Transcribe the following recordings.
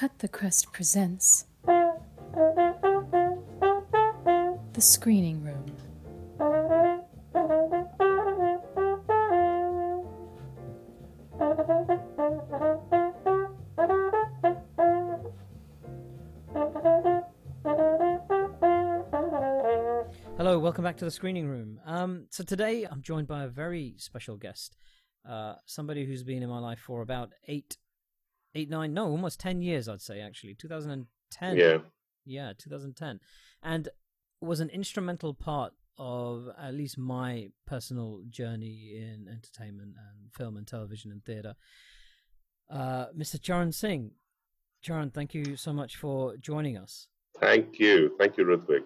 Cut the Crust presents The Screening Room. Hello, welcome back to the screening room. Um, so today I'm joined by a very special guest, uh, somebody who's been in my life for about eight, eight, nine, no, almost ten years, I'd say actually, 2010. Yeah. yeah, 2010, and was an instrumental part of at least my personal journey in entertainment and film and television and theatre. Uh, Mr. Charan Singh, Charan, thank you so much for joining us. Thank you. Thank you, Rutvig.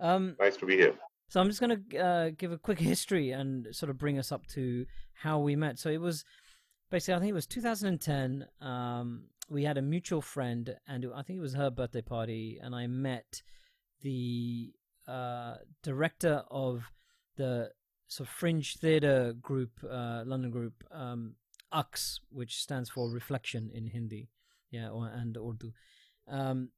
Um, Nice to be here. So I'm just going to uh, give a quick history and sort of bring us up to how we met. So it was basically, I think it was 2010. Um, we had a mutual friend, and I think it was her birthday party, and I met the uh, director of the sort of fringe theatre group, uh, London group, um, Aks, which stands for Reflection in Hindi, yeah, or, and Urdu. Um,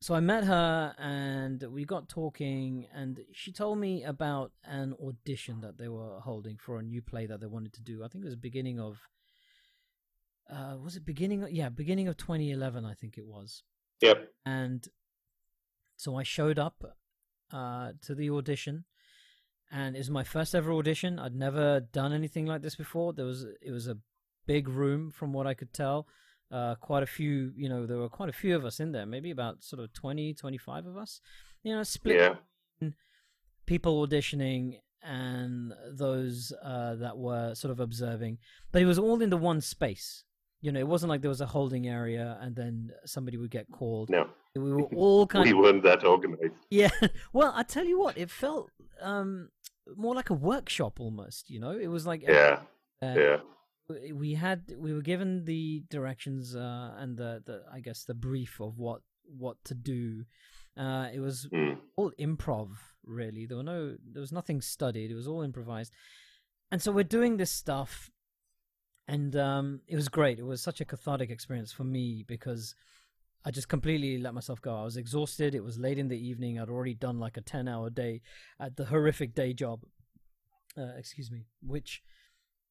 so I met her and we got talking, and she told me about an audition that they were holding for a new play that they wanted to do. I think it was the beginning of, uh, was it beginning? Of, yeah, beginning of 2011, I think it was. Yep. And so I showed up uh, to the audition, and it was my first ever audition. I'd never done anything like this before. There was it was a big room, from what I could tell uh, quite a few, you know, there were quite a few of us in there, maybe about sort of 20, 25 of us, you know, split Yeah. people auditioning and those uh, that were sort of observing. But it was all in the one space. You know, it wasn't like there was a holding area and then somebody would get called. No, We were all kind we of weren't that organized. yeah. Well, I tell you what, it felt um more like a workshop almost. You know, it was like Yeah. uh, Yeah. we- had we were given the directions uh, and the, the I guess the brief of what what to do. Uh, it was Mm. all improv really. There were no there was nothing studied. It was all improvised. And so we're doing this stuff and um, it was great. It was such a cathartic experience for me because I just completely let myself go. I was exhausted. It was late in the evening. I'd already done like a 10 hour day at the horrific day job. Uh, excuse me, which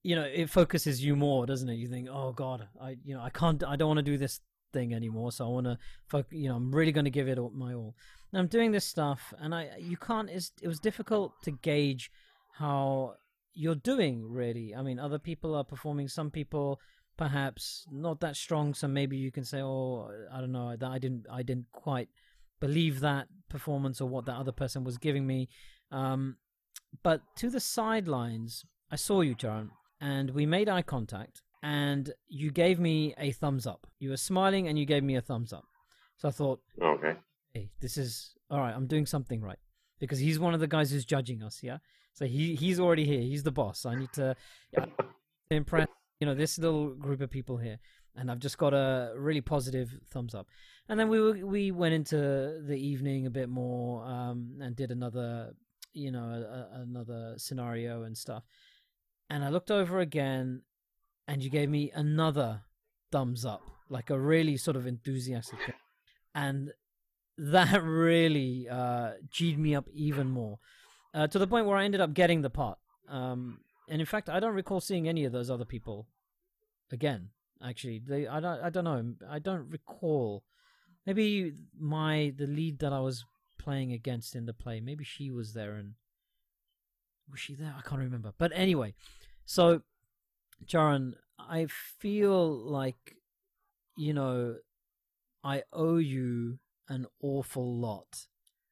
you know it focuses you more, doesn't it? You think, oh god, I you know I can't, I don't want to do this thing anymore. So I want to, foc- you know, I'm really going to give it all- my all. And I'm doing this stuff, and I you can't. It's, it was difficult to gauge how you're doing. Really, I mean, other people are performing. Some people perhaps not that strong. So maybe you can say, oh, I don't know, that I didn't, I didn't quite believe that performance or what that other person was giving me. Um, but to the sidelines, I saw you, Charan, and we made eye contact, and you gave me a thumbs up. You were smiling, and you gave me a thumbs up. So I thought, Okay. hey, this is all right. I'm doing something right because he's one of the guys who's judging us. Yeah, so he he's already here. He's the boss. I need to, impress you know this little group of people here, and I've just got a really positive thumbs up. And then we were, we went into the evening a bit more um, and did another you know a, a, another scenario and stuff. And I looked over again, and you gave me another thumbs up, like a really sort of enthusiastic. And that really uh g'd me up even more uh, to the point where i ended up getting the part um and in fact i don't recall seeing any of those other people again actually. They i don't i don't know. I don't recall. Maybe my the lead that i was playing against in the play maybe she was there and was she there? I can't remember. But anyway so Charan, i feel like you know i owe you an awful lot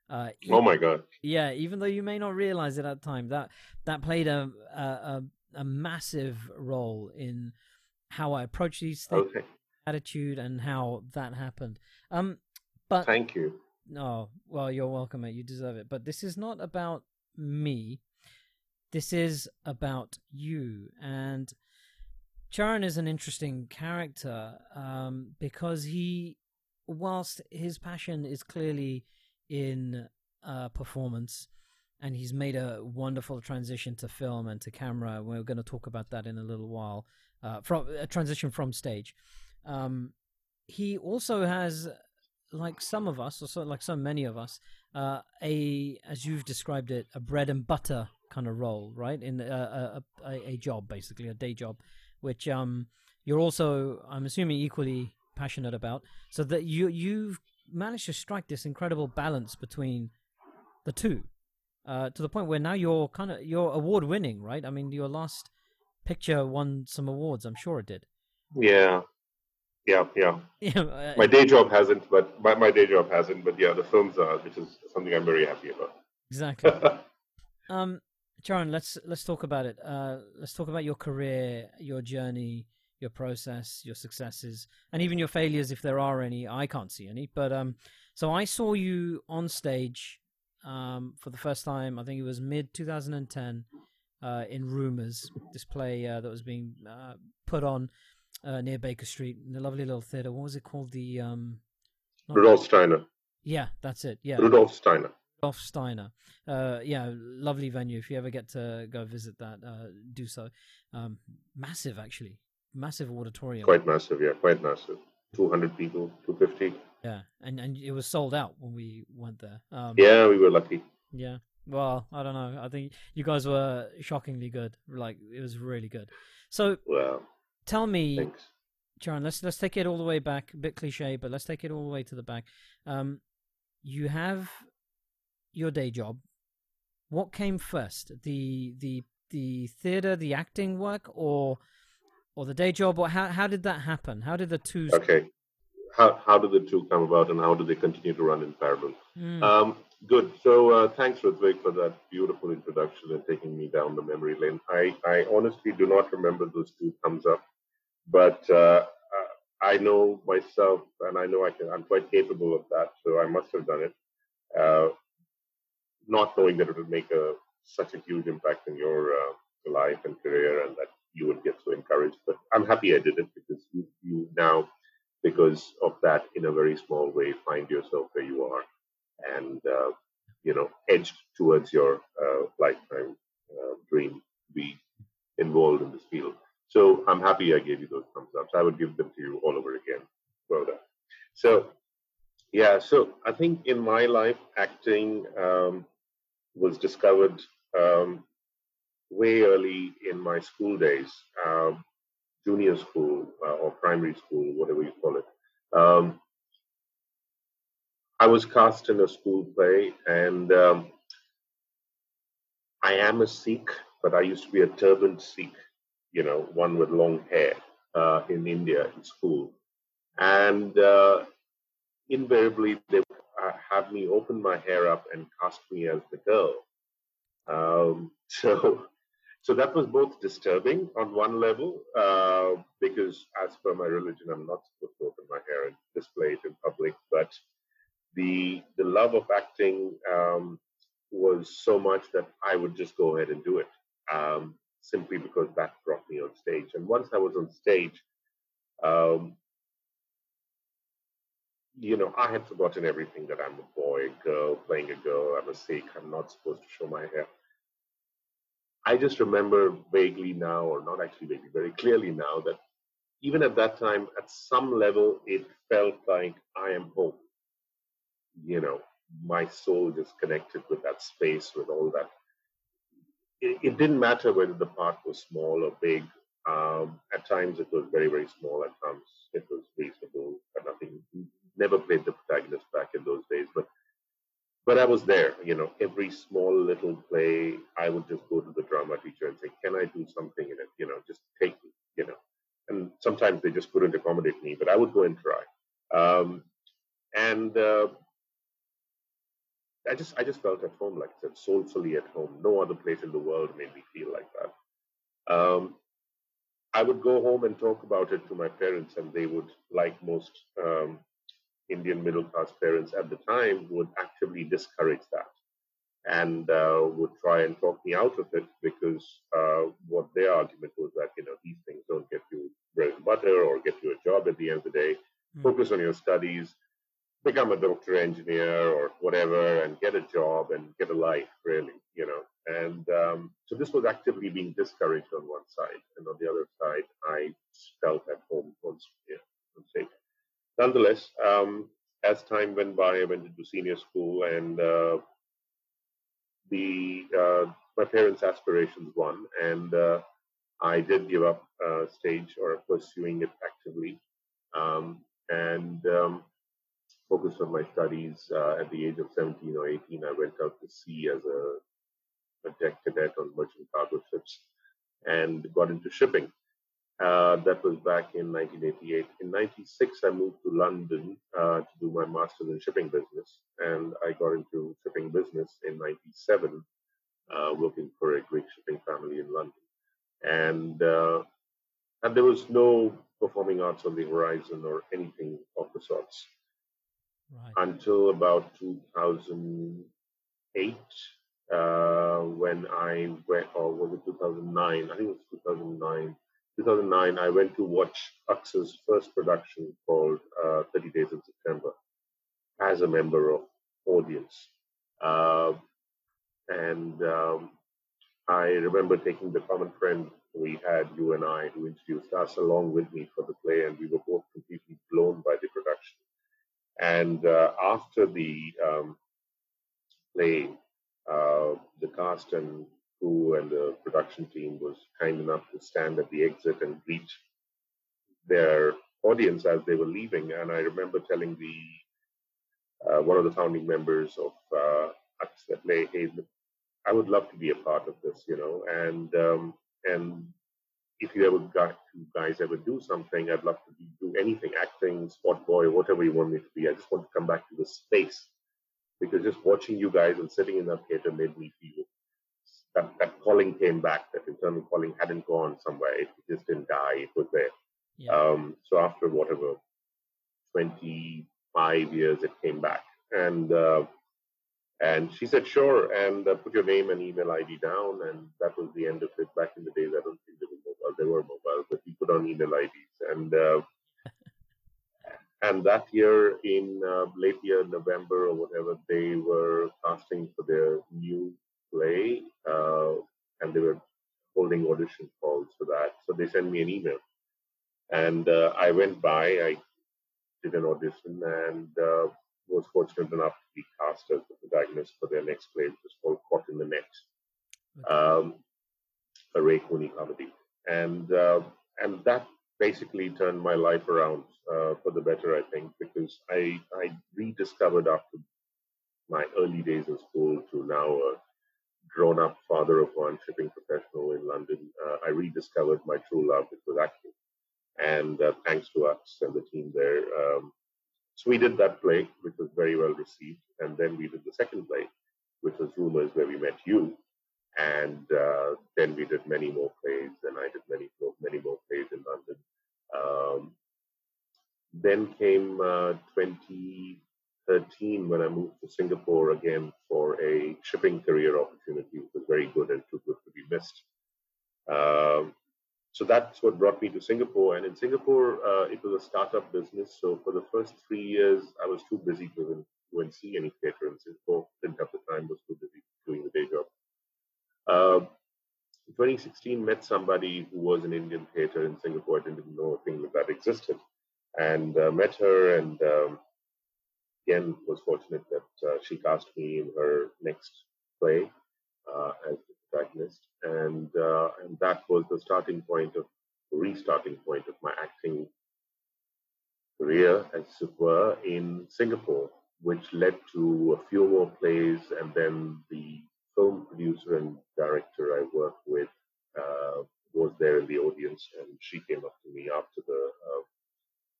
uh Oh my God. yeah even though you may not realize it at the time that that played a a, a, a massive role in how i approach these things Okay. attitude and how that happened um but Thank you. no well you're welcome mate you deserve it but this is not about me this is about you and Charan is an interesting character um because he whilst his passion is clearly in uh, performance, and he's made a wonderful transition to film and to camera. We're going to talk about that in a little while. Uh, from a transition from stage. Um, he also has, like some of us, or so, like so many of us, uh, a as you've described it, a bread and butter kind of role, right? In uh, a, a a job, basically a day job, which um you're also, I'm assuming, equally passionate about. So that you you've managed to strike this incredible balance between the two, uh, to the point where now you're kind of you're award winning, right? I mean, your last picture won some awards. I'm sure it did. Yeah, yeah, yeah. Yeah, uh, My day job hasn't, but my, my day job hasn't. But yeah, the films are, which is something I'm very happy about. exactly. Um, Charan, let's let's talk about it. Uh, let's talk about your career, your journey, your process, your successes, and even your failures, if there are any. I can't see any, but um, so I saw you on stage, um, for the first time. I think it was mid 2010, uh, in Rumors, this play uh, that was being uh, put on uh, near Baker Street in a lovely little theater. What was it called? The um, Rudolf Steiner. yeah, that's it. Yeah, Rudolf Steiner. Rudolf Steiner. Uh, yeah, lovely venue. If you ever get to go visit that, uh, do so. Um, massive, actually, massive auditorium. Quite massive, yeah, quite massive. 200 people, 250. Yeah, and and it was sold out when we went there. Um, Yeah, we were lucky. yeah. Well, I don't know. I think you guys were shockingly good. Like it was really good. So Well, tell me, thanks. Charan, let's let's take it all the way back. A bit cliche, but let's take it all the way to the back. Um, you have your day job. What came first, the the the theater, the acting work, or or the day job, or how how did that happen? How did the two? Okay. How, how did the two come about and how do they continue to run in parallel? Mm, Um, good. So uh, thanks, Rutvig, for that beautiful introduction and taking me down the memory lane. I, I honestly do not remember those two thumbs up, but uh, uh, I know myself and I know I can, I'm quite capable of that. So I must have done it, uh, not knowing that it would make a, such a huge impact in your uh, life and career and that you would get so encouraged. But I'm happy I did it because you, you now, because of that, in a very small way, find yourself where you are and uh, you know edged towards your uh, lifetime uh, dream to be involved in this field. So I'm happy I gave you those thumbs ups. I would give them to you all over again. Well done. So yeah, so I think in my life, acting um, was discovered um, way early in my school days, um, junior school uh, or primary school, whatever you call it. Um, I was cast in a school play, and um, I am a Sikh, but I used to be a turbaned Sikh, you know, one with long hair uh, in India in school. And uh, invariably, they would uh, have me open my hair up and cast me as the girl. Um, so, so that was both disturbing on one level, uh, because as per my religion, I'm not supposed to open my hair and display it in public, but the the love of acting um, was so much that I would just go ahead and do it um, simply because that brought me on stage. And once I was on stage, um, you know, I had forgotten everything that I'm a boy, a girl, playing a girl. I'm a Sikh. I'm not supposed to show my hair. I just remember vaguely now, or not actually vaguely, very clearly now, that even at that time, at some level, it felt like I am home you know, my soul just connected with that space, with all that. It, it didn't matter whether the part was small or big. Um, at times it was very, very small. At times it was reasonable, but nothing. Never played the protagonist back in those days, but but I was there. You know, every small little play, I would just go to the drama teacher and say, "Can I do something in it? You know, just take me." You know, and sometimes they just couldn't accommodate me, but I would go and try. Um, and uh, I just I just felt at home, like I said, soulfully at home. No other place in the world made me feel like that. Um, I would go home and talk about it to my parents, and they would, like most um, Indian middle class parents at the time, would actively discourage that and uh, would try and talk me out of it because uh, what their argument was that you know these things don't get you bread and butter or get you a job at the end of the day. Mm. Focus on your studies become a doctor engineer or whatever and get a job and get a life really you know and um, so this was actively being discouraged on one side and on the other side i felt at home on, yeah, on nonetheless, um, as time went by, I went into senior school, and uh, the uh, my parents' aspirations won, and uh, I did give up uh, stage or pursuing it actively, um, and um, focused on my studies. Uh, at the age of 17 or 18, I went out to sea as a, a deck cadet on merchant cargo ships, and got into shipping. Uh, that was back in 1988. In 96, I moved to London uh, to do my master's in shipping business, and I got into shipping business in 97, uh, working for a Greek shipping family in London. And uh, and there was no performing arts on the horizon or anything of the sorts Right. until about 2008 uh, when I went, or was it 2009? I think it was 2009. 2009, I went to watch Aks's first production called uh, 30 Days in September as a member of audience. Uh, and um, I remember taking the common friend we had, you and I, who introduced us along with me for the play, and we were both completely blown by the production. And uh, after the um, play, uh, the cast and crew and the production team was kind enough to stand at the exit and greet their audience as they were leaving. And I remember telling the uh, one of the founding members of uh, hey, I would love to be a part of this, you know, and um, and if you ever got you guys ever do something, I'd love to do anything, acting, spot boy, whatever you want me to be. I just want to come back to the space because just watching you guys and sitting in that theater made me feel that, that calling came back, that internal calling hadn't gone somewhere. It just didn't die. It was there. Yeah. Um, so after whatever, 25 years, it came back. And uh, and she said, sure, and uh, put your name and email ID down. And that was the end of it. Back in the days, I don't think there were mobile. There were mobile, but we put on email IDs. And uh, and that year, in uh, late year, November or whatever, they were casting for their new play, uh, and they were holding audition calls for that. So they sent me an email, and uh, I went by. I did an audition and uh, was fortunate enough to be cast as the protagonist for their next play, which was called Caught in the Net, um, a Ray Cooney comedy, and uh, and that basically turned my life around uh, for the better, I think, because I I rediscovered after my early days in school to now a grown up father of one shipping professional in London. Uh, I rediscovered my true love, which was acting, and uh, thanks to us and the team there. Um, so we did that play, which was very well received, and then we did the second play, which was Rumors, where we met you, and uh, then we did many more plays, and I did many more, many more plays in London. Um, then came uh, 2013 when I moved to Singapore again for a shipping career opportunity, which was very good and too good to be missed. Um, so that's what brought me to Singapore. And in Singapore, uh, it was a startup business. So for the first three years, I was too busy to go and see any theater in Singapore. Didn't have the time, was too busy doing the day job. Uh, in 2016, met somebody who was an Indian theater in Singapore. I didn't know a thing that existed. And uh, met her and um, again was fortunate that uh, she cast me in her next play uh, as the protagonist, and uh, and that was the starting point of restarting point of my acting career, as it were, in Singapore, which led to a few more plays, and then the film producer and director I worked with uh, was there in the audience, and she came up to me after the uh,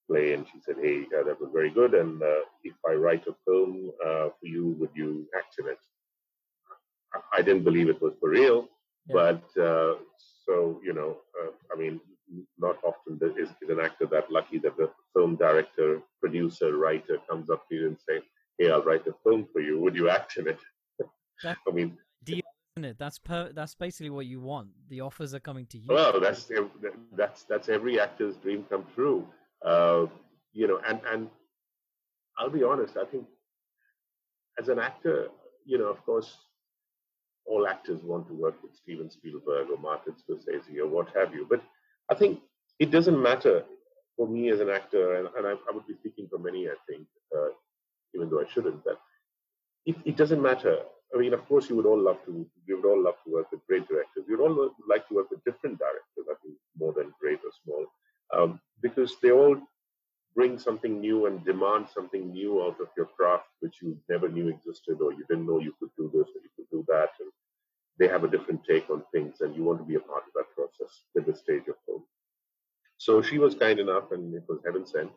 play and she said, "Hey, uh, that was very good, and uh, if I write a film uh, for you, would you act in it?" I- I didn't believe it was for real, Yeah. but uh, so you know, uh, I mean, not often is, is an actor that lucky that the film director, producer, writer comes up to you and say, "Hey, I'll write a film for you. Would you act in it?" That- I mean, Isn't it? That's per- that's basically what you want. The offers are coming to you. Well, that's that's that's every actor's dream come true. Uh, you know, and and I'll be honest. I think as an actor, you know, of course, all actors want to work with Steven Spielberg or Martin Scorsese or what have you. But I think it doesn't matter for me as an actor, and, and I, I would be speaking for many, I think, uh, even though I shouldn't, that it, it doesn't matter. I mean, of course, you would all love to, we would all love to work with great directors. You'd all like to work with different directors, I think, more than great or small, um, because they all bring something new and demand something new out of your craft, which you never knew existed, or you didn't know you could do this or you could do that. And they have a different take on things, and you want to be a part of that process at this stage of film. So she was kind enough, and it was heaven sent.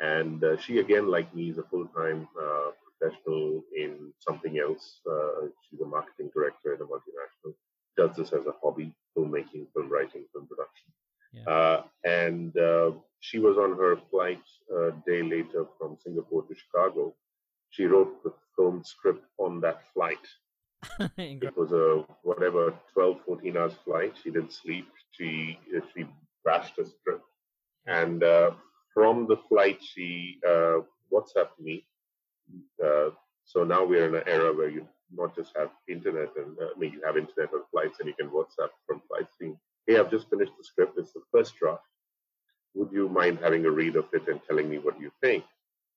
And uh, she, again, like me, is a full time uh, professional in something else. Uh, she's a marketing director in a multinational, does this as a hobby filmmaking, film writing, film production. Yeah. Uh, and uh, she was on her flight a day later from Singapore to Chicago. She wrote the film script on that flight. it was a whatever 12, 14 hours flight. She didn't sleep. She she crashed a script, and uh, from the flight she uh, WhatsApped me. Uh, so now we're in an era where you not just have internet and uh, I mean you have internet on flights and you can WhatsApp from flights "Hey, I've just finished the script. It's the first draft. Would you mind having a read of it and telling me what you think?"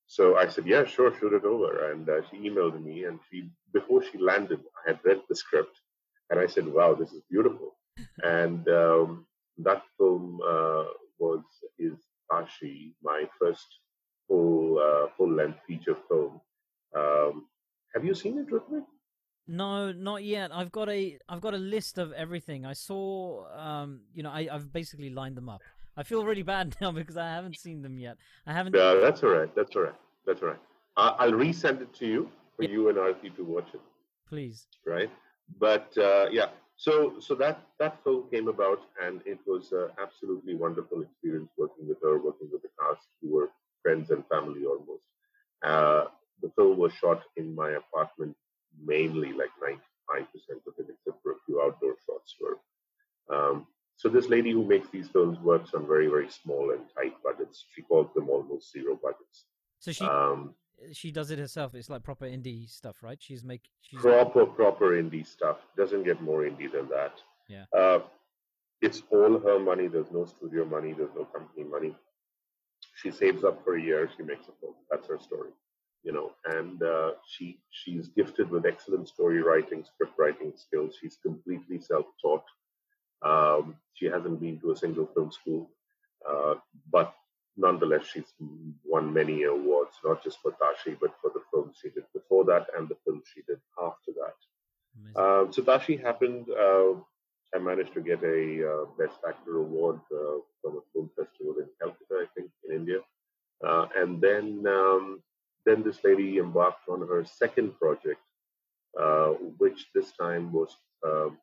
So I said, "Yeah, sure, shoot it over." And uh, she emailed me, and she before she landed, I had read the script, and I said, "Wow, this is beautiful." and um, that film uh, was is Tashi, my first full uh, full length feature film. Um, have you seen it, Rutvig? No, not yet. I've got a I've got a list of everything. I saw um you know, I, I've basically lined them up. I feel really bad now because I haven't seen them yet. I haven't Yeah, that's all right. That's all right. That's all right. I'll resend it to you for yeah. you and Arti to watch it. Please. Right? But uh, yeah, so so that that film came about, and it was an absolutely wonderful experience working with her, working with the cast, who were friends and family almost. Uh, the film was shot in my apartment, mainly like 95% of it, except for a few outdoor shots. Were um, so this lady who makes these films works on very very small and tight budgets. She calls them almost zero budgets. So she um, she does it herself. It's like proper indie stuff, right? She's make she's proper proper indie stuff. Doesn't get more indie than that. Yeah. Uh, it's all her money. There's no studio money. There's no company money. She saves up for a year. She makes a film. That's her story, you know. And uh, she she's gifted with excellent story writing, script writing skills. She's completely self-taught. Um, she hasn't been to a single film school, uh, but nonetheless, she's won many awards, not just for Tashi, but for the films she did before that and the films she did after that. Um, so Tashi happened. Uh, I managed to get a uh, Best Actor award uh, from a film festival in Calcutta, I think, in India. Uh, and then, um, then this lady embarked on her second project, uh, which this time was um,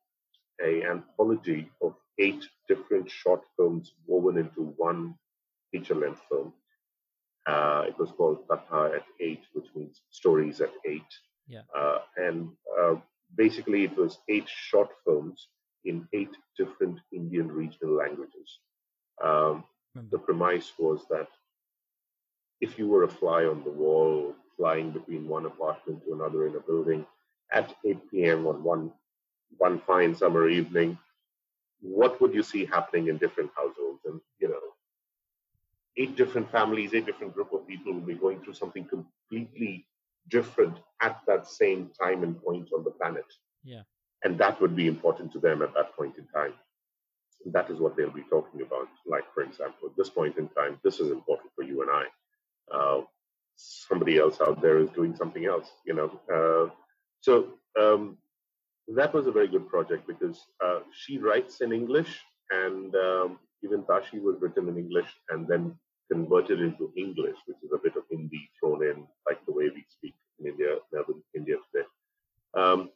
a anthology of eight different short films woven into one feature length film. Uh, it was called Katha at Eight, which means stories at eight. Yeah. Uh, and uh, basically, it was eight short films in eight different Indian regional languages. Um, the premise was that if you were a fly on the wall, flying between one apartment to another in a building at 8 p.m. on one one fine summer evening, what would you see happening in different households? And you know, eight different families, eight different group of people will be going through something completely different at that same time and point on the planet. Yeah. And that would be important to them at that point in time. And that is what they'll be talking about. Like, for example, at this point in time, this is important for you and I. Uh, somebody else out there is doing something else, you know. Uh, so um, that was a very good project because uh, she writes in English and um, even Tashi was written in English and then converted into English, which is a bit of Hindi thrown in, like the way we speak in India, Melbourne, India today. Um,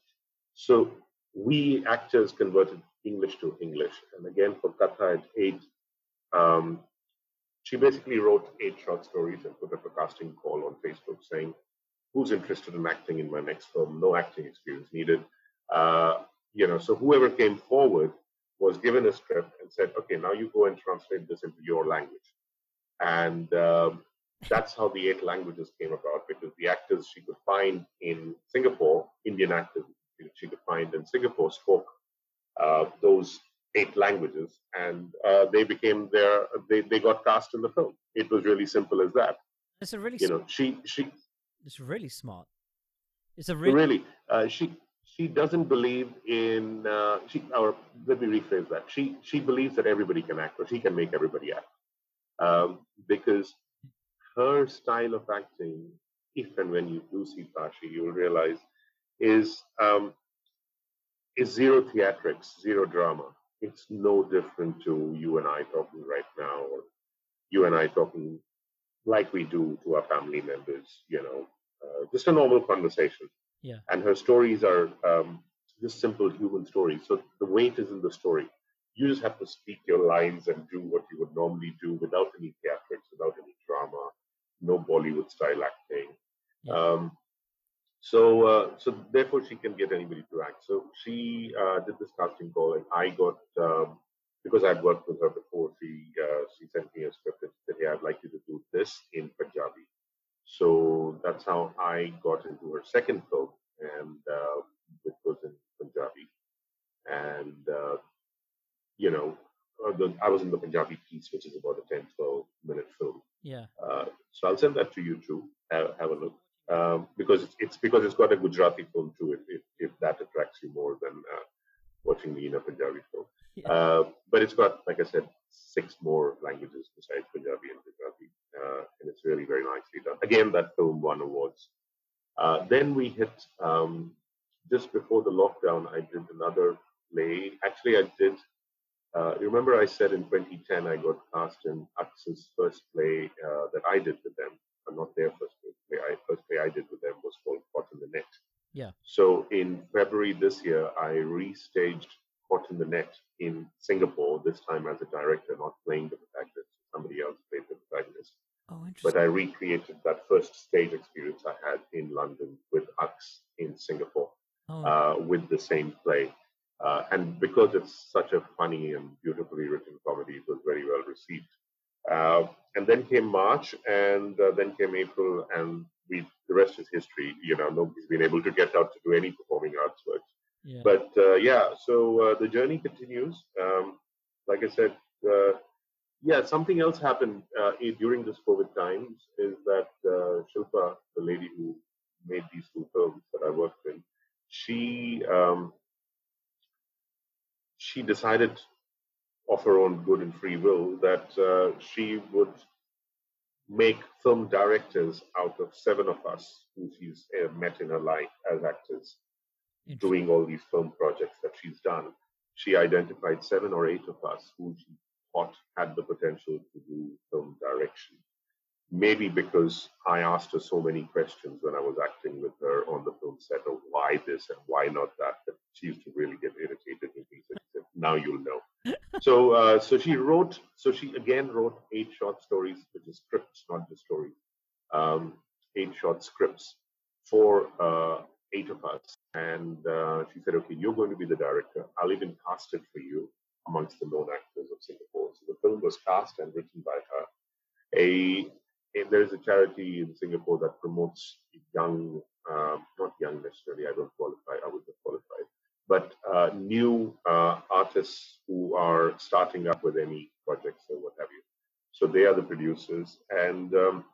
so we actors converted English to English. And again, for Katha at eight, um, she basically wrote eight short stories and put up a casting call on Facebook saying, who's interested in acting in my next film? No acting experience needed. Uh, you know, so whoever came forward was given a script and said, okay, now you go and translate this into your language. And um, that's how the eight languages came about because the actors she could find in Singapore, Indian actors she could find in Singapore, spoke uh, those eight languages, and uh, they became their they, they got cast in the film. It was really simple as that. It's a really You s- know, she she it's really smart. It's a really, really uh, she she doesn't believe in uh, she or let me rephrase that she she believes that everybody can act or she can make everybody act um, because her style of acting if and when you do see Tashi you'll realize is um, is zero theatrics zero drama it's no different to you and I talking right now or you and I talking like we do to our family members you know uh, just a normal conversation Yeah. and her stories are um, just simple human stories. So the weight is in the story. You just have to speak your lines and do what you would normally do without any theatrics, without any drama, no Bollywood style acting. Yeah. Um, so, uh, so therefore, she can get anybody to act. So she uh, did this casting call, and I got um, because I'd worked with her before. She uh, she sent me a script and said, "Yeah, I'd like you to do this in Punjabi." So that's how I got into her second film, and uh, which was in Punjabi. And uh, you know, uh, I was in the Punjabi piece, which is about a 10, 12 minute film. yeah. Uh, so I'll send that to you too. Have, have a look. Um, because it's, it's because it's got a Gujarati film too. If if, if that attracts you more than uh, watching the in a Punjabi film, Yeah. uh, but it's got like I said, six more languages besides Punjabi and Gujarati, uh, and it's really very nicely done. Again, that film won awards. Uh, then we hit um, just before the lockdown. I did another play. Actually, I did. Uh, you remember I said in 2010 I got cast in Aks's first play uh, that I did with them, but not their first play. I, first play I did with them was called Caught in the Net. Yeah. So in February this year, I restaged Caught in the Net in Singapore. This time as a director, not playing the protagonist. Somebody else played the protagonist Oh, interesting. but. I recreated that first stage experience I had in London with Aks in Singapore oh, uh, with the same play. Uh, and because it's such a funny and beautifully written comedy, it was very well received. Uh, and then came March, and uh, then came April, and we the rest is history. You know, nobody's been able to get out to do any performing arts work. yeah. But uh, yeah, so uh, the journey continues. Um, like I said, uh, yeah, something else happened uh, during this COVID times is that uh, Shilpa, the lady who made these two films that I worked in, she um, she decided of her own good and free will that uh, she would make film directors out of seven of us who she's uh, met in her life as actors doing all these film projects that she's done, she identified seven or eight of us who she thought had the potential to do film direction. Maybe because I asked her so many questions when I was acting with her on the film set of why this and why not that, that she used to really get irritated with me. So she said, now you'll know. So, uh, so she wrote, so she again wrote eight short stories, which is scripts, not just stories, um, eight short scripts for uh, eight of us. And uh, she said, okay, you're going to be the director. I'll even cast it for you amongst the known actors of Singapore. So the film was cast and written by her. A, a there's a charity in Singapore that promotes young, um, not young necessarily. I don't qualify. I would not qualify, but uh, new uh, artists who are starting up with any projects or what have you. So they are the producers, and um,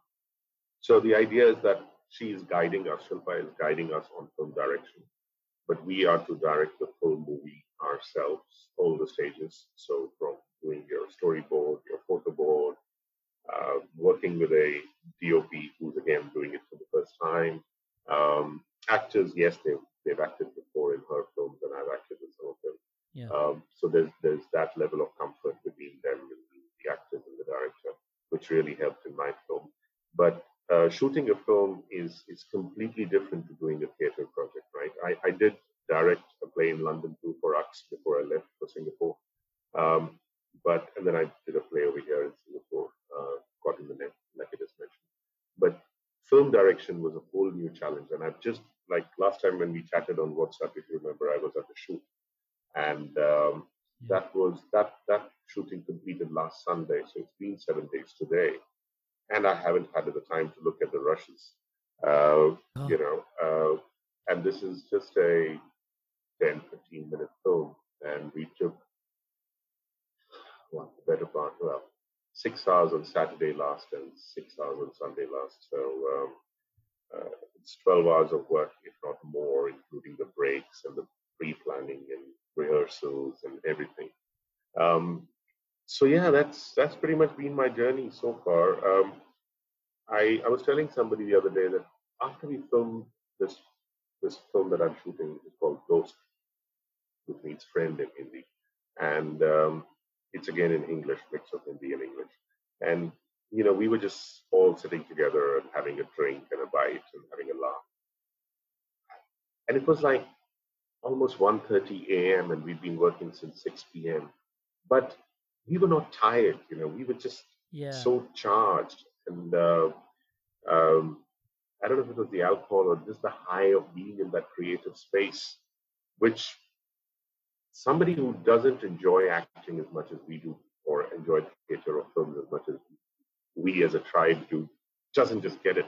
so the idea is that she is guiding us, Shilpa is guiding us on film direction, but we are to direct the full movie ourselves, all the stages. So from doing your storyboard, your photo board, uh, working with a DOP who's again doing it for the first time. Um, actors, yes, they've they've acted before in her films, and I've acted with some of them. Yeah. Um, so there's there's that level of comfort between them and the actors and the director, which really helped in my film. But uh, shooting a film is is completely different to doing a theatre project, right? I, I did direct a play in London too for Aks before I left for Singapore, um, but and then I did a play over here in Singapore, uh, Caught in the Net, like I just mentioned. But film direction was a whole new challenge, and I've just like last time when we chatted on WhatsApp, if you remember, I was at the shoot, and um, Yeah. that was that that shooting completed last Sunday, so it's been seven days today, and I haven't had the time to look at the rushes. Uh, Oh. You know, uh, and this is just a 10, 15 minute film, and we took what, the better part, well, six hours on Saturday last and six hours on Sunday last. So um, uh, it's 12 hours of work, if not more, including the breaks and the pre-planning and rehearsals and everything. Um, so yeah, that's that's pretty much been my journey so far. Um, I I was telling somebody the other day that after we filmed this this film that I'm shooting is called Dost, which means friend in Hindi, and um, it's again in English, mix of Hindi and English. And you know, we were just all sitting together and having a drink and a bite and having a laugh. And it was like almost 1:30 a.m. and we'd been working since 6 p.m. But we were not tired, you know, we were just Yeah. so charged. And uh, um, I don't know if it was the alcohol or just the high of being in that creative space, which somebody who doesn't enjoy acting as much as we do, or enjoy theater or films as much as we as a tribe do, doesn't just get it.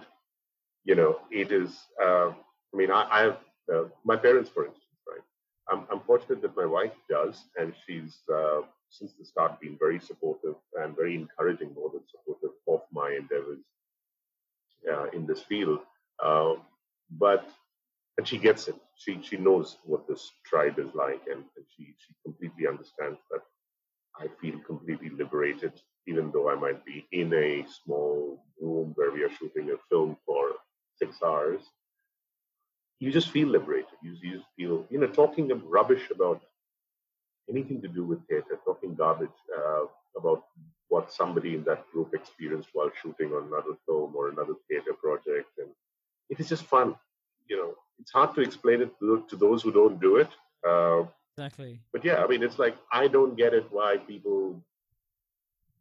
You know, it is. Uh, I mean, I, I have uh, my parents, for instance, right? I'm, I'm fortunate that my wife does, and she's uh, since the start been very supportive and very encouraging, more than supportive of my endeavors uh, in this field. Uh, but and she gets it. She she knows what this tribe is like, and, and she she completely understands that. I feel completely liberated, even though I might be in a small room where we are shooting a film for six hours. You just feel liberated. You, you just feel, you know, talking rubbish about anything to do with theater, talking garbage uh, about what somebody in that group experienced while shooting on another film or another theater project, and it is just fun. It's hard to explain it to, to those who don't do it. Uh, Exactly. but yeah, I mean, it's like I don't get it why people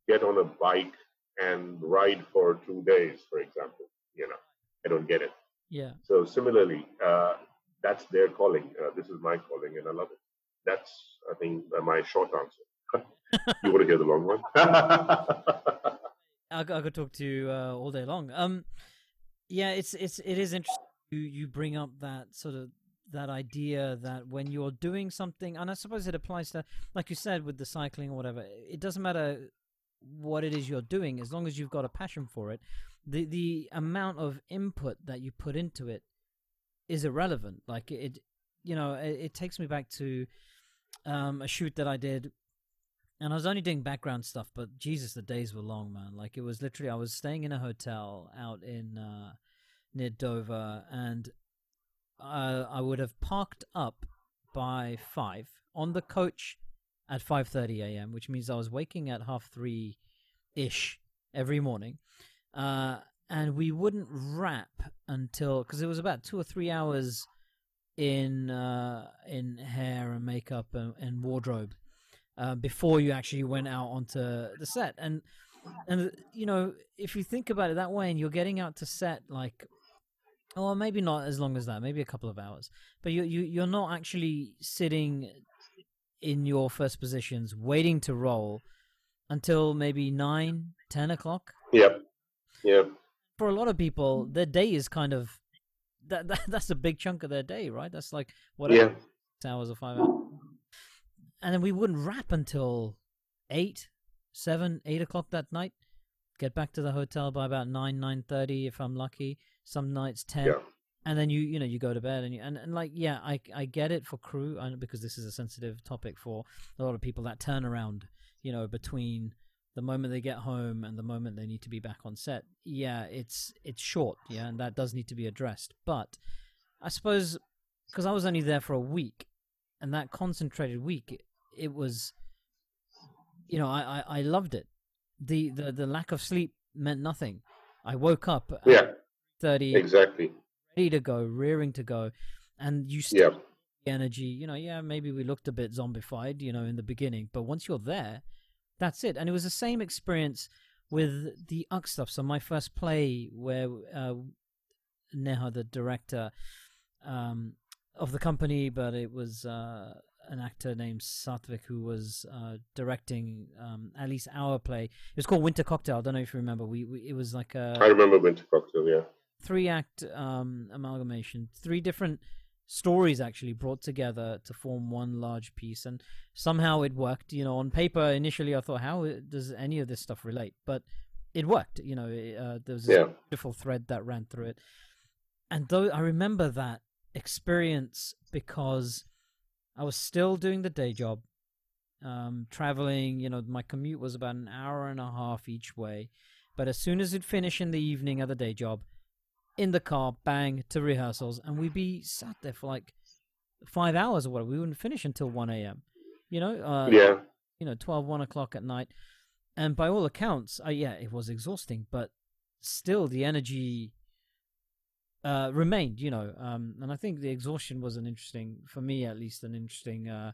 get on a bike and ride for two days, for example. You know, I don't get it. Yeah. So similarly, uh, that's their calling. Uh, this is my calling, and I love it. That's, I think, uh, my short answer. you want to hear the long one? I, could- I could talk to you uh, all day long. Um, yeah, it's it's it is interesting. You you bring up that sort of that idea that when you're doing something, and I suppose it applies to, like you said, with the cycling or whatever. It doesn't matter what it is you're doing as long as you've got a passion for it. The the amount of input that you put into it is irrelevant. Like it, you know, it, it takes me back to um, a shoot that I did and I was only doing background stuff, but Jesus, the days were long, man. Like it was literally, I was staying in a hotel out in uh, near Dover, and uh, I would have parked up by five on the coach at five thirty a.m., which means I was waking at half three ish every morning, uh, and we wouldn't wrap until because it was about two or three hours in uh, in hair and makeup and, and wardrobe uh, before you actually went out onto the set. And and you know, if you think about it that way, and you're getting out to set like, well, maybe not as long as that, maybe a couple of hours, but you you you're not actually sitting in your first positions waiting to roll until maybe nine, ten o'clock. yep. Yep. For a lot of people, their day is kind of that, that that's a big chunk of their day, right? That's like whatever Yeah. six hours or five hours. And then we wouldn't wrap until eight, seven, eight o'clock that night. Get back to the hotel by about nine, nine thirty if I'm lucky. Some nights ten. Yeah. And then you you know you go to bed and you and, and like yeah I I get it for crew I, because this is a sensitive topic for a lot of people that turnaround you know between the moment they get home and the moment they need to be back on set yeah it's it's short yeah and that does need to be addressed but I suppose because I was only there for a week and that concentrated week it, it was you know I, I I loved it the the the lack of sleep meant nothing I woke up Yeah. 30 Exactly. ready to go rearing to go and you Yeah. still have the energy you know yeah maybe we looked a bit zombified you know in the beginning but once you're there that's it and it was the same experience with the Aks stuff so my first play where uh, Neha the director um, of the company but it was uh, an actor named Satvik who was uh, directing um, at least our play it was called Winter Cocktail I don't know if you remember we, we it was like a I remember Winter Cocktail. Yeah. Three act um, amalgamation, three different stories actually brought together to form one large piece and somehow it worked. You know on paper initially i thought how does any of this stuff relate? But it worked you know uh, there was a Yeah. beautiful thread that ran through it. And though i remember that experience because i was still doing the day job um traveling you know my commute was about an hour and a half each way. But as soon as it finished in the evening at the day job in the car, bang, to rehearsals, and we'd be sat there for like five hours or whatever. We wouldn't finish until 1 a.m. You know, uh, yeah. you know, 12, 1 o'clock at night. And by all accounts, uh, yeah, it was exhausting, but still the energy uh, remained, you know. Um, and I think the exhaustion was an interesting, for me at least, an interesting uh,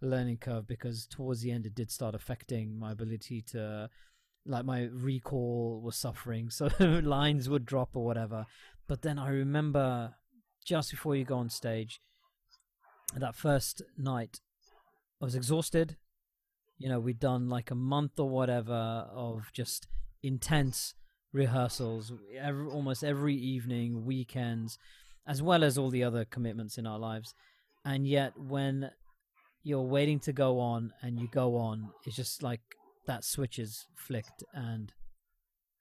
learning curve because towards the end it did start affecting my ability to like my recall was suffering so lines would drop or whatever. But then i remember just before you go on stage that first night i was exhausted. You know we'd done like a month or whatever of just intense rehearsals every, almost every evening weekends as well as all the other commitments in our lives. And yet when you're waiting to go on and you go on it's just like that switch is flicked and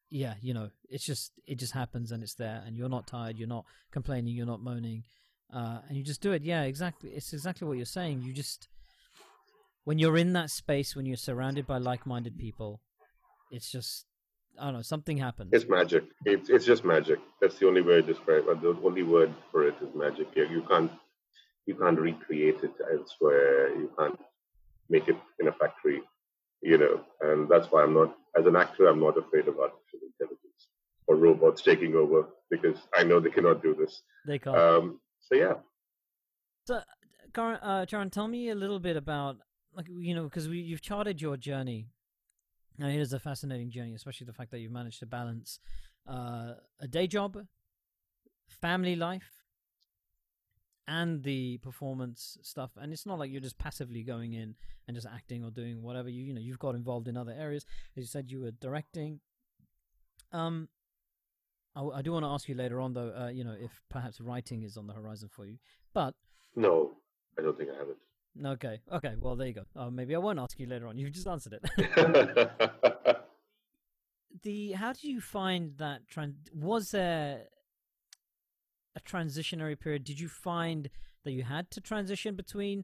yeah you know it's just it just happens and it's there and you're not tired you're not complaining you're not moaning uh, and you just do it yeah exactly it's exactly what you're saying you just when you're in that space when you're surrounded by like-minded people it's just i don't know something happens It's magic. It's it's just magic. That's the only way to describe it. The only word for it is magic. You, you can't you can't recreate it elsewhere. You can't make it in a factory. You know, and that's why I'm not as an actor. I'm not afraid of artificial intelligence or robots taking over because I know they cannot do this. they can't Um, so yeah, So, Karan, uh, Charan, tell me a little bit about, like, you know, because you've charted your journey, and it is a fascinating journey, especially the fact that you've managed to balance uh, a day job, family life, and the performance stuff. And it's not like you're just passively going in and just acting or doing whatever. You, you know, you've got involved in other areas. As you said, you were directing. Um, I, I do want to ask you later on, though, uh, you know, if perhaps writing is on the horizon for you, but. no, I don't think I have it Okay. Okay. Well, there you go. Uh, maybe I won't ask you later on. you've just answered it. the how do you find that? Tran- was there a transitionary period? Did you find that you had to transition between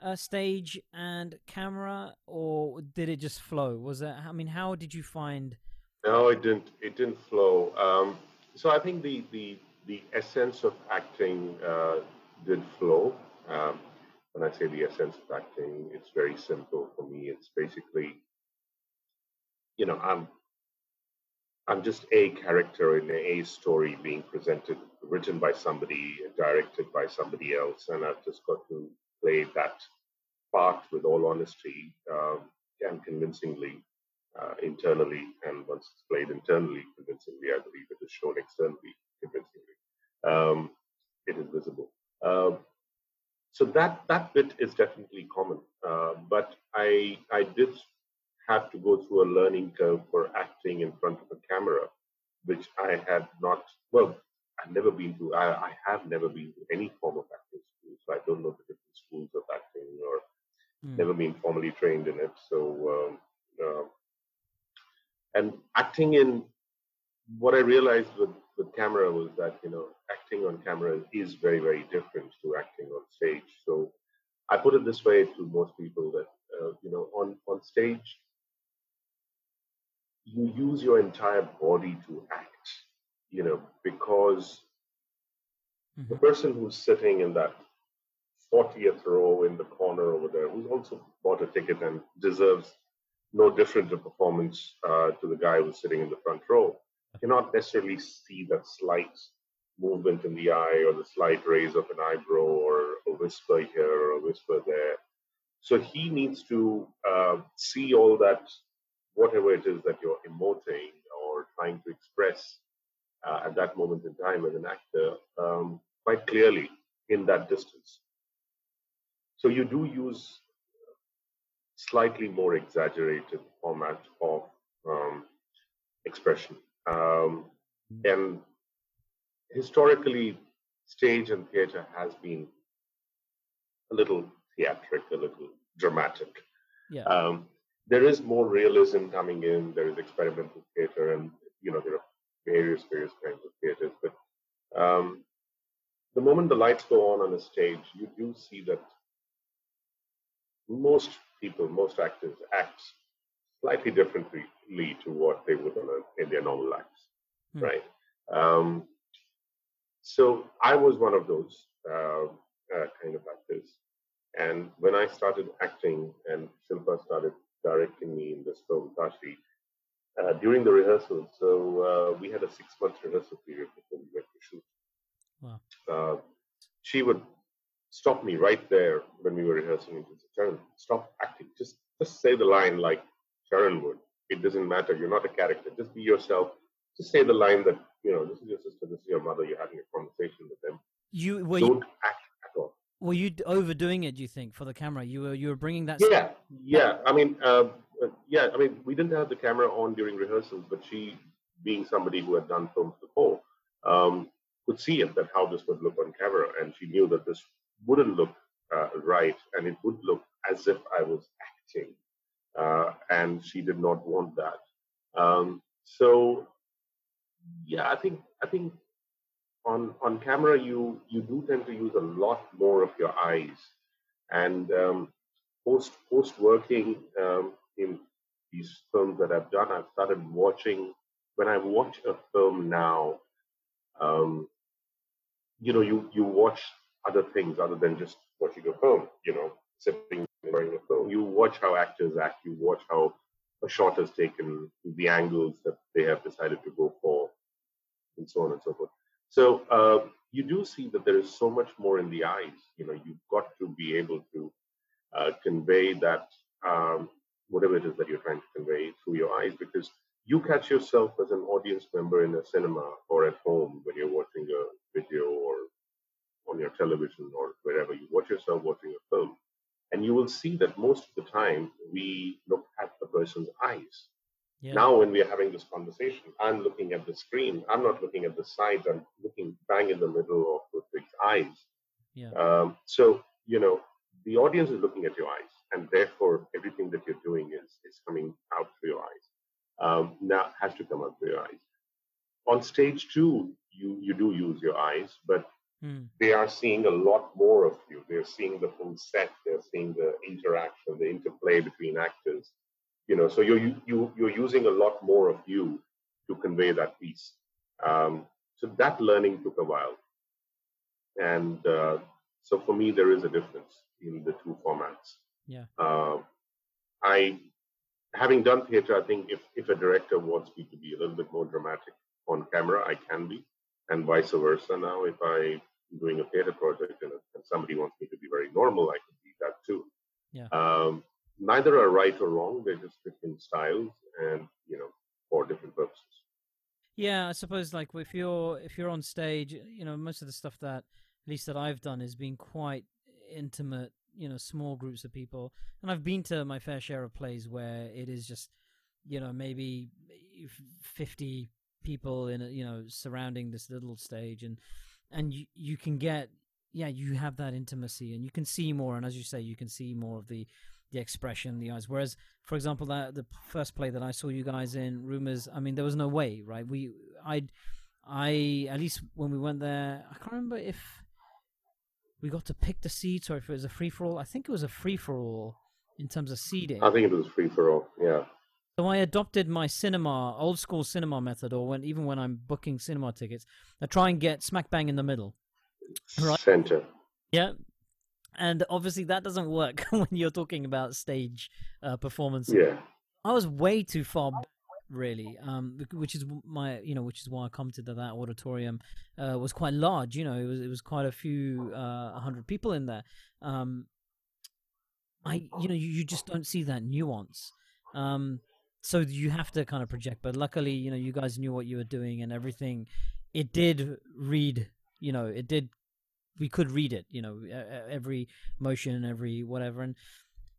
uh, stage and camera, or did it just flow? Was that? I mean, how did you find? No, it didn't. It didn't flow. Um, so I think the the the essence of acting uh, did flow. Um, when I say the essence of acting, it's very simple for me. It's basically, you know, I'm I'm just a character in a story being presented, written by somebody, directed by somebody else, and I've just got to play that part with all honesty um, and convincingly uh, internally, and once it's played internally convincingly, I believe it is shown externally convincingly. Um, it is visible. Uh, so that that bit is definitely common, uh, but I I did have to go through a learning curve for acting in front of a camera, which I had not. Well, I've never been to. I, I have never been to any form of acting school, so I don't know the different schools of acting or Hmm. never been formally trained in it. So, um, uh, and acting in what I realized with, with camera was that, you know, acting on camera is very, very different to acting on stage. So I put it this way to most people that, uh, you know, on, on stage, you use your entire body to act, you know, because the Mhm. person who's sitting in that 40th row in the corner over there, who's also bought a ticket and deserves no different a performance uh, to the guy who's sitting in the front row, cannot necessarily see that slight movement in the eye or the slight raise of an eyebrow or a whisper here or a whisper there. So he needs to uh, see all that, whatever it is that you're emoting or trying to express uh, at that moment in time as an actor, um, quite clearly in that distance. So you do use slightly more exaggerated format of um, expression. Um, and historically, stage and theater has been a little theatric, a little dramatic. Yeah. Um, there is more realism coming in. There is experimental theater, and you know there are various various kinds of theaters. But um, the moment the lights go on on a stage, you do see that most people, most actors, act slightly differently to what they would on a, in their normal lives, Hmm. right? Um, so I was one of those uh, uh, kind of actors, and when I started acting, and Shilpa started directing me in this film, Tashi, uh, during the rehearsals, so uh, we had a six-month rehearsal period before we went to shoot. Wow. Uh, she would stop me right there when we were rehearsing and just Charan, stop acting. Just just say the line like Charan would. It doesn't matter. You're not a character. Just be yourself. Just say the line that, you know, this is your sister, this is your mother, you're having a conversation with them. You were you, Don't act at all. were you overdoing it? Do you think for the camera? You were you were bringing that. Yeah, yeah. I mean, uh, yeah. I mean, we didn't have the camera on during rehearsals, but she, being somebody who had done films before, um, could see it that how this would look on camera, and she knew that this wouldn't look uh, right, and it would look as if I was acting, uh, and she did not want that. Um, so, yeah, I think I think on on camera you you do tend to use a lot more of your eyes, and um, post post working um, in these films that I've done, I've started watching. When I watch a film now, um, you know, you you watch other things other than just watching a film. You know, sitting and watching a film. You watch how actors act. You watch how a shot is taken, the angles that they have decided to go for, and so on and so forth. So uh, you do see that there is so much more in the eyes. You know, you've got to be able to uh, convey that um, whatever it is that you're trying to convey through your eyes, because you catch yourself as an audience member in a cinema or at home when you're watching a video or on your television or wherever you watch yourself watching a film, and you will see that most of the time we look at the person's eyes. Yeah. Now, when we are having this conversation, I'm looking at the screen. I'm not looking at the sides. I'm looking bang in the middle of Rutvig's eyes. Yeah. Um, so, you know, the audience is looking at your eyes, and therefore everything that you're doing is is coming out through your eyes. Um, now has to come out through your eyes. On stage two, you you do use your eyes, but Hmm. they are seeing a lot more of you. They're seeing the full set. They're seeing the interaction, the interplay between actors. You know, so you're you, you you're using a lot more of you to convey that piece. Um, so that learning took a while, and uh, so for me there is a difference in the two formats. Yeah. Uh, I, having done theater, I think if if a director wants me to be a little bit more dramatic on camera, I can be, and vice versa. Now, if I'm doing a theater project and, and somebody wants me to be very normal, I can be that too. Yeah. Um, neither are right or wrong; they're just different styles, and you know, for different purposes. Yeah, I suppose like if you're if you're on stage, you know, most of the stuff that at least that I've done has been quite intimate, you know, small groups of people. And I've been to my fair share of plays where it is just, you know, maybe 50 people in a, you know, surrounding this little stage and and you you can get yeah, you have that intimacy and you can see more and as you say you can see more of the the expression, the eyes. Whereas, for example, that the first play that I saw you guys in, Rumors. I mean, there was no way, right? We, I, I at least when we went there, I can't remember if we got to pick the seats or if it was a free for all. I think it was a free for all in terms of seating. I think it was a free for all. Yeah. So I adopted my cinema, old school cinema method, or when even when I'm booking cinema tickets, I try and get smack bang in the middle. Right. Center. Yeah. And obviously that doesn't work when you're talking about stage uh, performance. Yeah. I was way too far really, um, which is my, you know, which is why I commented that that auditorium uh, was quite large. You know, it was it was quite a few uh, a hundred people in there. Um, I, you know, you, you just don't see that nuance. Um, so you have to kind of project. But luckily, you know, you guys knew what you were doing and everything. It did read, you know, it did. We could read it, you know, every motion, every whatever, and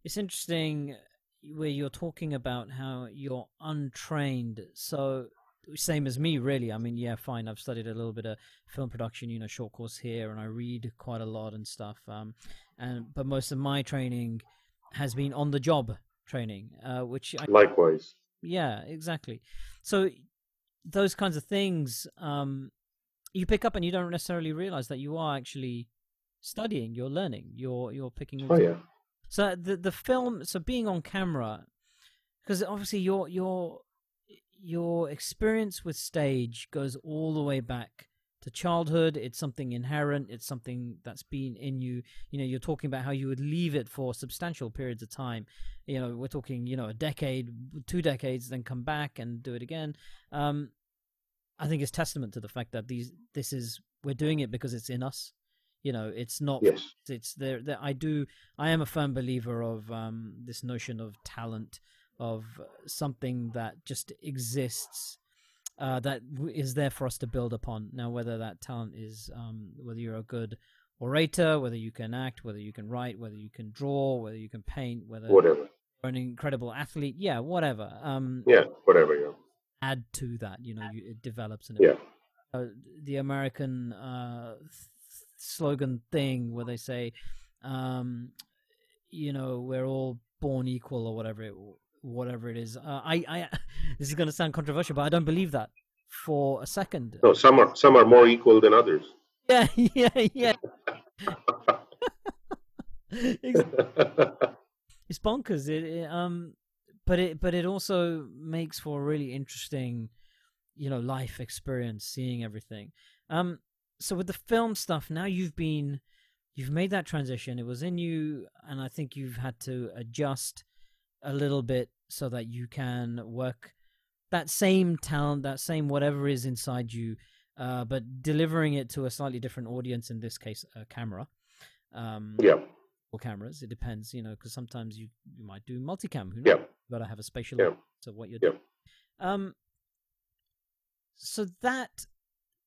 it's interesting where you're talking about how you're untrained. So same as me, really. I mean, yeah, fine. I've studied a little bit of film production, you know, short course here, and I read quite a lot and stuff. Um, and but most of my training has been on the job training, uh, which I, Likewise. yeah, exactly. So those kinds of things um, you pick up, and you don't necessarily realize that you are actually studying. You're learning. You're you're picking. Oh yeah. So the the film, so being on camera, because obviously your your your experience with stage goes all the way back to childhood. It's something inherent. It's something that's been in you. You know, you're talking about how you would leave it for substantial periods of time. You know, we're talking you know a decade, two decades, then come back and do it again. Um, I think it's testament to the fact that these this is we're doing it because it's in us. You know, it's not. Yes. It's there. there I do. I am a firm believer of um, this notion of talent, of something that just exists, uh, that is there for us to build upon. Now, whether that talent is um, whether you're a good orator, whether you can act, whether you can write, whether you can draw, whether you can paint, whether Whatever. you're an incredible athlete, yeah, whatever. Um, Yeah. Whatever. Yeah. add to that, you know, you, it develops and Yeah. uh, the American uh, slogan thing where they say, um, you know, we're all born equal or whatever it whatever it is. Uh, I, I, this is going to sound controversial, but I don't believe that for a second. No, some are some are more equal than others. Yeah, yeah, yeah. it's, it's bonkers. It, it um, but it but it also makes for a really interesting, you know, life experience, seeing everything. Um, so with the film stuff, now you've been, you've made that transition. It was in you, and I think you've had to adjust a little bit so that you can work that same talent, that same whatever is inside you, uh, but delivering it to a slightly different audience. In this case, a camera. Um, yeah. or cameras. It depends, you know, because sometimes you you might do multicam. Who knows? Yeah. You gotta have a spatial Yeah. of what you're Yeah. doing. Um. So that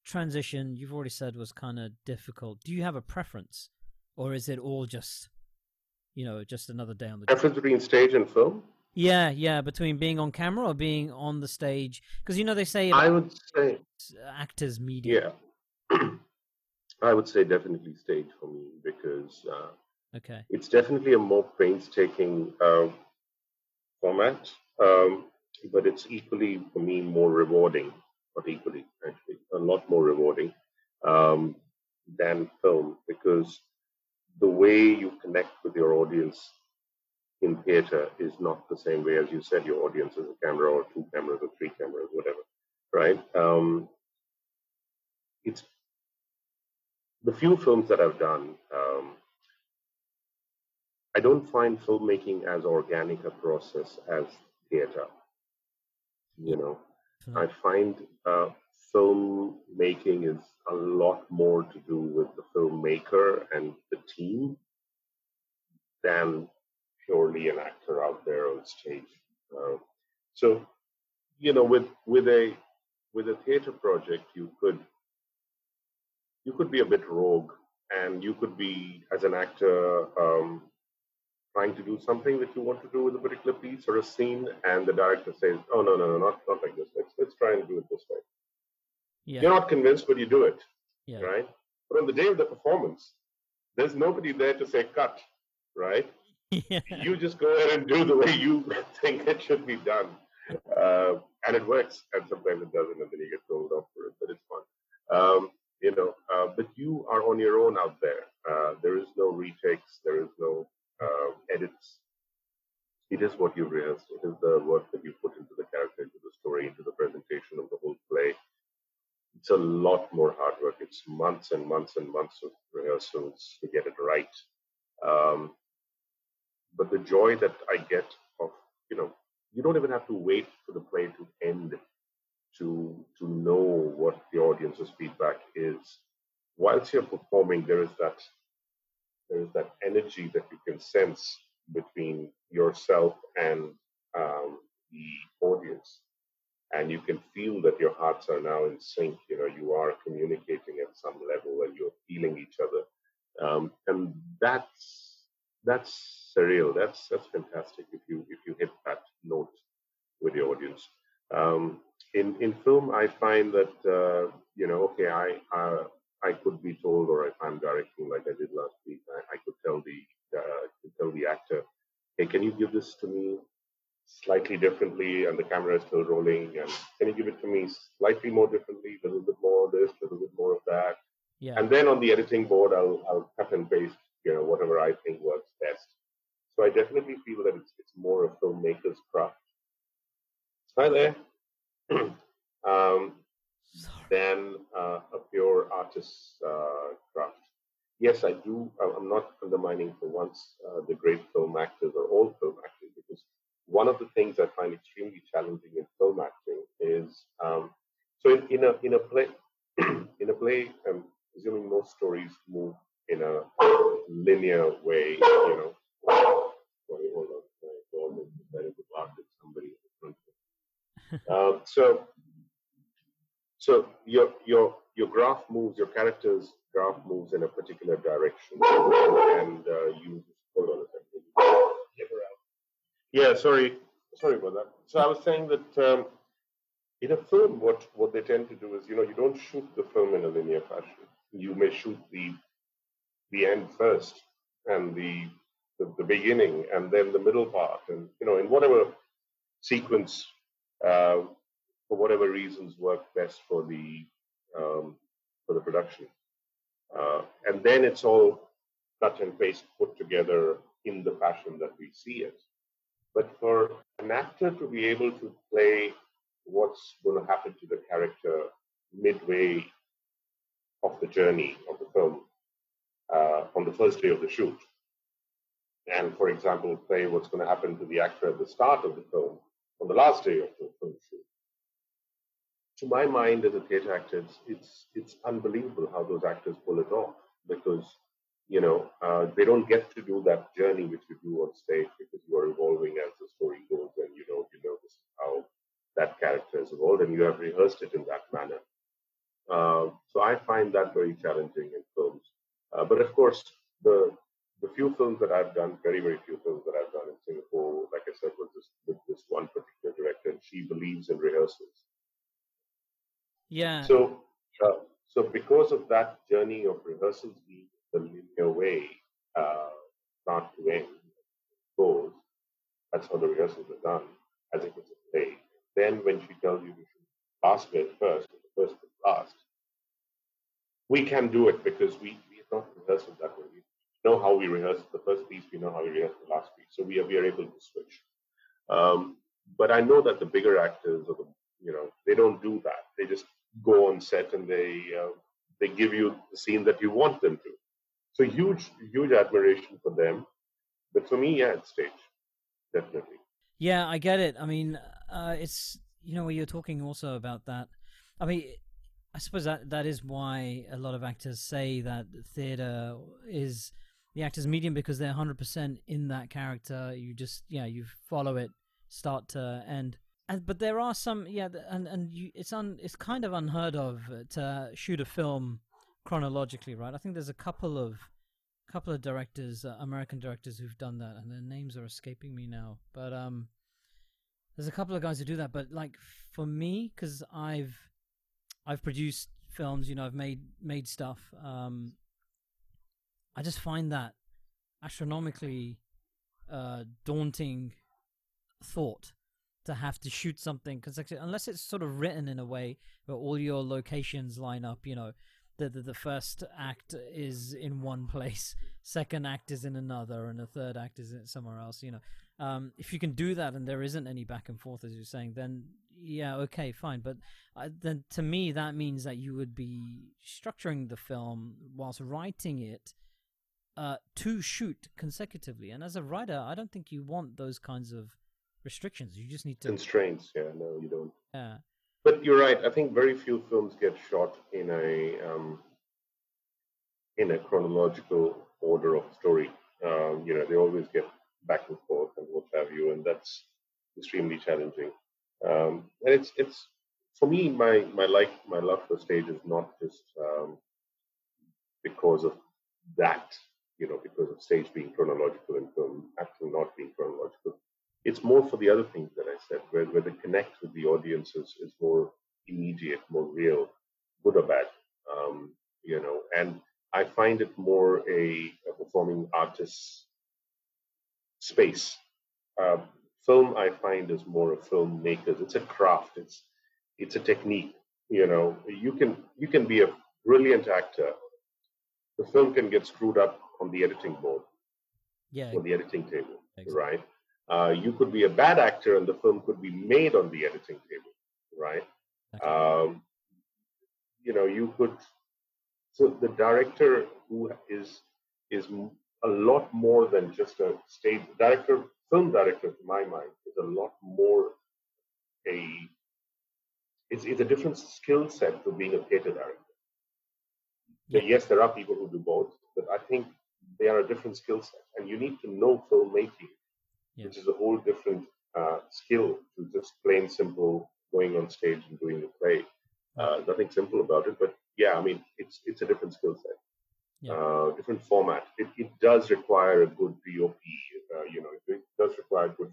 transition you've already said was kind of difficult. Do you have a preference, or is it all just, you know, just another day on the job? Difference between stage and film? Yeah, yeah, between being on camera or being on the stage, because you know they say I would say, actors media. yeah. I would say definitely stage for me because uh, Okay. it's definitely a more painstaking uh, format, um, but it's equally for me more rewarding, not equally actually, a lot more rewarding um, than film because the way you connect with your audience in theater is not the same way as you said your audience is a camera or two cameras or three cameras, whatever, right? Um, it's the few films that I've done. Um, I don't find filmmaking as organic a process as theater. You know, I find uh, filmmaking is a lot more to do with the filmmaker and the team than purely an actor out there on stage. Uh, so, you know, with with a with a theater project, you could you could be a bit rogue, and you could be as an actor um, trying to do something that you want to do with a particular piece or a scene, and the director says, "Oh no, no, no, not not like this. Let's let's try and do it this way." Yeah. You're not convinced, but you do it, Yeah. right? But on the day of the performance, there's nobody there to say cut, right? yeah. you just go ahead and do the way you think it should be done. Uh, and it works, and sometimes it doesn't, and then you get told off for it, but it's fun. Um, you know, uh, but you are on your own out there. Uh, there is no retakes, there is no uh, edits. It is what you rehearse. It is the work that you put into the character, into the story, into the presentation of the whole play. It's a lot more hard work. It's months and months and months of rehearsals to get it right. Um, but the joy that I get of, you know, you don't even have to wait for the play to end to to know what the audience's feedback is. Whilst you're performing, there is that there is that energy that you can sense between yourself and um, the audience, and you can feel that your hearts are now in sync. You know, you are communicating at some level, and you're feeling each other, um, and that's that's surreal. That's that's fantastic if you if you hit that note with the audience. Um, in in film, I find that uh, you know, okay, I uh, I could be told, or if I'm directing like I did last week, I, I could tell the uh, could tell the actor, hey, can you give this to me slightly differently, and the camera is still rolling, and can you give it to me slightly more differently, a little bit more of this, a little bit more of that, Yeah. and then on the editing board, I'll I'll cut and paste, you know, whatever I think works best. So I definitely feel that it's it's more a filmmaker's craft. Hi there. um. Than uh, a pure artist's uh, craft. Yes, I do. I- I'm not undermining for once uh, the great film actors or all film actors because one of the things I find extremely challenging in film acting is um, so in, in a in a play in a play, I'm assuming most stories move in a linear way. You know. Sorry, hold on. I to bark somebody in front of me. Um, so so your your your graph moves, your character's graph moves in a particular direction, and uh, you hold on a second. Get her out. Yeah, sorry, sorry about that. So I was saying that um, in a film, what what they tend to do is, you know, you don't shoot the film in a linear fashion. You may shoot the the end first, and the the, the beginning, and then the middle part, and you know, in whatever sequence. Uh, for whatever reasons work best for the um, for the production, uh, and then it's all cut and paste put together in the fashion that we see it. But for an actor to be able to play what's going to happen to the character midway of the journey of the film uh, on the first day of the shoot, and for example, play what's going to happen to the actor at the start of the film on the last day of the film shoot to my mind as a theatre actor, it's, it's it's unbelievable how those actors pull it off because you know uh, they don't get to do that journey which you do on stage because you are evolving as the story goes and you know you know this is how that character has evolved and you have rehearsed it in that manner. Uh, so I find that very challenging in films. Uh, but of course, the the few films that I've done, very very few films that I've done in Singapore, like I said, was this with this one particular director, and she believes in rehearsals. Yeah. So, uh, so because of that journey of rehearsals being the linear way, uh, start to end, goes, that's how the rehearsals are done, as if it's a play. Then when she tells you to shoot last bit first, the first bit last, we can do it because we, we have not rehearsed it that way. We know how we rehearse the first piece, we know how we rehearse the last piece. So we are, we are able to switch. Um, but I know that the bigger actors or the you know they don't do that. They just go on set and they uh, they give you the scene that you want them to. So huge huge admiration for them. But for me, yeah, it's stage definitely. Yeah, I get it. I mean, uh, it's you know, you're talking also about that. I mean, I suppose that that is why a lot of actors say that theater is the actor's medium because they're 100% in that character. You just yeah, you follow it start to end. And but there are some yeah, and and you, it's un it's kind of unheard of to shoot a film chronologically, right? I think there's a couple of couple of directors, uh, American directors who've done that, and their names are escaping me now. But um, there's a couple of guys who do that. But like for me, because I've I've produced films, you know, I've made made stuff. Um, I just find that astronomically uh, daunting thought to have to shoot something because unless it's sort of written in a way where all your locations line up, you know, the, the the first act is in one place, second act is in another, and the third act is somewhere else. You know, um, if you can do that and there isn't any back and forth as you're saying, then yeah, okay, fine. But uh, then to me, that means that you would be structuring the film whilst writing it uh, to shoot consecutively. And as a writer, I don't think you want those kinds of restrictions. You just need to. Constraints, yeah, no, you don't. Yeah. But you're right. I think very few films get shot in a um, in a chronological order of story. Um, you know, they always get back and forth and what have you, and that's extremely challenging. Um, and it's it's for me, my my like my love for stage is not just um, because of that. You know, because of stage being chronological and film acting not being chronological. It's more for the other things that I said, where, where the connect with the audience is, is more immediate, more real, good or bad. Um, you know, and I find it more a, a performing artist's space. Uh, film, I find, is more a filmmaker's. It's a craft. It's it's a technique. You know, you can you can be a brilliant actor. The film can get screwed up on the editing board, Yeah. on the editing table, Exactly. right? Uh, you could be a bad actor, and the film could be made on the editing table, right? Okay. Um, you know, you could. So the director who is a lot more than just a stage director. Film director, to my mind, is a lot more a. It's, it's a different skill set to being a theater director. Yeah. Yes, there are people who do both, but I think they are a different skill set, and you need to know filmmaking, Yeah. which is a whole different uh, skill to just plain simple going on stage and doing a play. Uh, nothing simple about it, but yeah, I mean, it's it's a different skill set, Yeah. uh, different format. It, it does require a good DOP, uh, you know, it does require good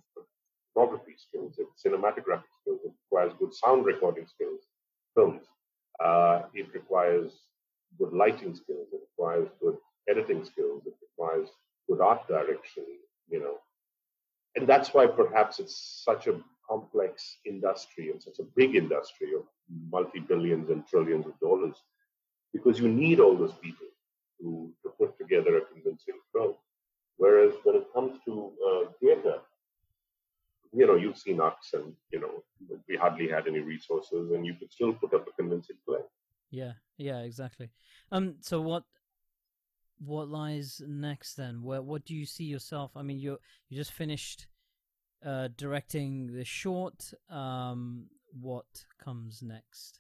photography skills, it, cinematographic skills, it requires good sound recording skills, films. Uh, it requires good lighting skills, it requires good editing skills, it requires good art direction, you know. And that's why perhaps it's such a complex industry and such a big industry of multi billions and trillions of dollars, because you need all those people to, to put together a convincing film. Whereas when it comes to uh, theater, you know, you've seen us and, you know, we hardly had any resources and you could still put up a convincing play. Yeah, yeah, exactly. Um, so what what lies next then? Where what do you see yourself? I mean, you you just finished uh directing the short. Um, what comes next?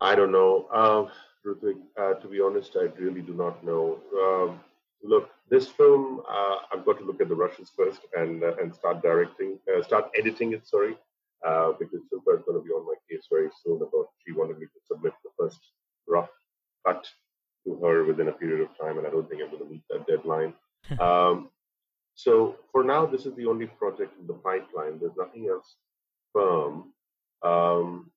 I don't know. Uh, Rutvig, uh, to be honest, I really do not know. Um, look, this film, uh, I've got to look at the rushes first and uh, and start directing, uh, start editing it. Sorry, uh, because Shilpa is going to be on my case very soon about she wanted me to submit the first rough cut to her within a period of time, and I don't think I'm going to meet that deadline. um, so for now, this is the only project in the pipeline. There's nothing else firm. Um,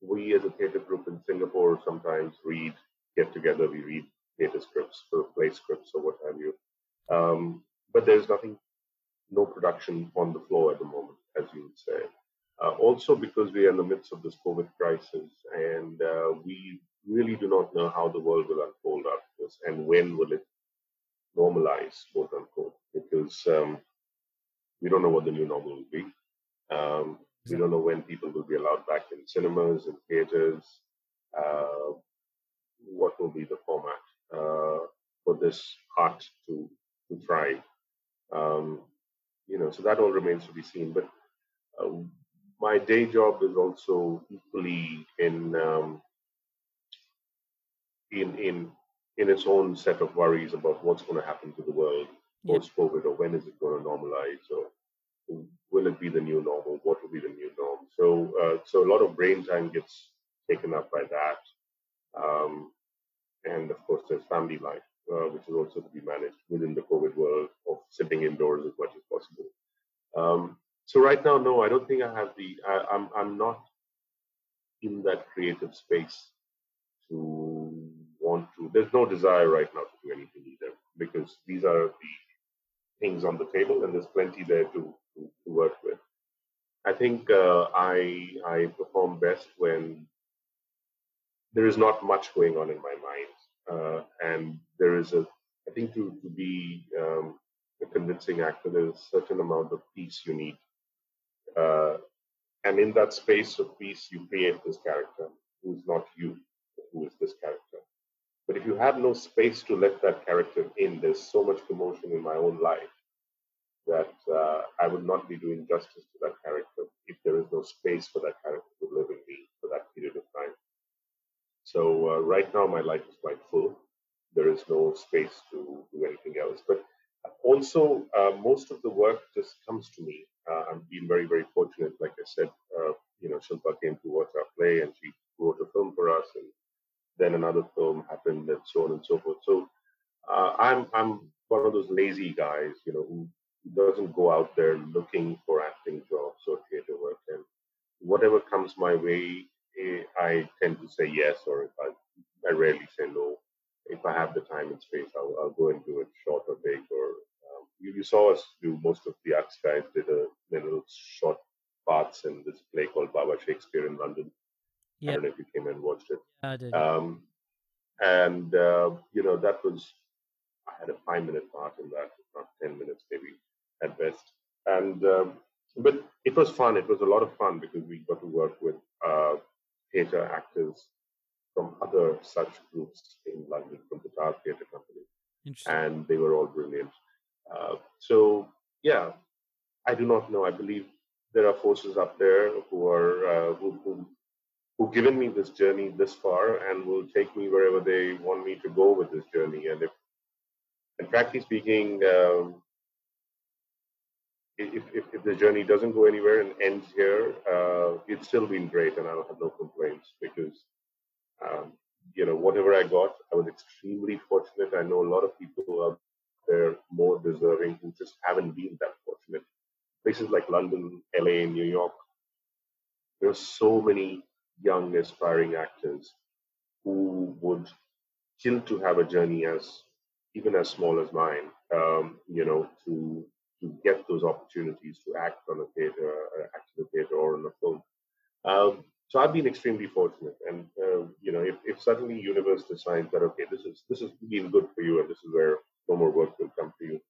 we as a theatre group in Singapore sometimes read, get together, we read theatre scripts, sort of play scripts or what have you. Um, but there's nothing, no production on the floor at the moment, as you would say. Uh, also because we are in the midst of this COVID crisis and uh, we really do not know how the world will unfold after this and when will it normalize, quote unquote, because um, we don't know what the new normal will be. Um, we don't know when people will be allowed back in cinemas and theaters. Uh, what will be the format uh, for this art to to thrive? Um, you know, so that all remains to be seen. But uh, my day job is also equally in um, in in in its own set of worries about what's going to happen to the world post COVID, or when is it going to normalize, or will it be the new normal? What will be the new norm? So, uh, so a lot of brain time gets taken up by that, um, and of course, there's family life, uh, which is also to be managed within the COVID world of sitting indoors as much as possible. Um, so, right now, no, I don't think I have the. I, I'm I'm not in that creative space to want to. There's no desire right now to do anything either, because these are the things on the table, and there's plenty there to to, to work with. I think uh, I I perform best when there is not much going on in my mind, uh, and there is a. I think to to be um, a convincing actor, there's a certain amount of peace you need, uh, and in that space of peace, you create this character who's not you, who is this character. But if you have no space to let that character in, there's so much commotion in my own life that uh, I would not be doing justice to that character if there is no space for that character to live in me for that period of time. So uh, right now, my life is quite full. There is no space to do anything else. But also, uh, most of the work just comes to me. Uh, I'm being very, very fortunate. Like I said, uh, you know, Shilpa came to watch our play and she wrote a film for us, and then another film happened, and so on and so forth. So uh, I'm I'm one of those lazy guys, you know, who doesn't go out there looking for acting jobs or theater work. And whatever comes my way, eh, I tend to say yes, or if I, I rarely say no. If I have the time and space, I'll, I'll go and do it, short or big. Or um, you, you, saw us do most of the Aks guys did a little short parts in this play called Baba Shakespeare in London. Yeah. I don't know if you came and watched it. I did. Um, and uh, you know that was I had a five minute part in that, not ten minutes maybe at best. And um, but it was fun. It was a lot of fun because we got to work with uh, theatre actors from other such groups in London, from the Tower Theatre Company, and they were all brilliant. Uh, so yeah, I do not know. I believe there are forces up there who are uh, who, who who've given me this journey this far and will take me wherever they want me to go with this journey. And if, and frankly speaking, um, if, if, if, the journey doesn't go anywhere and ends here, uh, it's still been great, and I don't have no complaints because, um, you know, whatever I got, I was extremely fortunate. I know a lot of people out there more deserving who just haven't been that fortunate. Places like London, LA, New York, there are so many young aspiring actors who would kill to have a journey as even as small as mine, um, you know, to to get those opportunities to act on a theater, uh, act in a theater or on a film. Um, so I've been extremely fortunate, and uh, you know, if, if suddenly universe decides that okay, this is this has been good for you, and this is where no more work will come for you,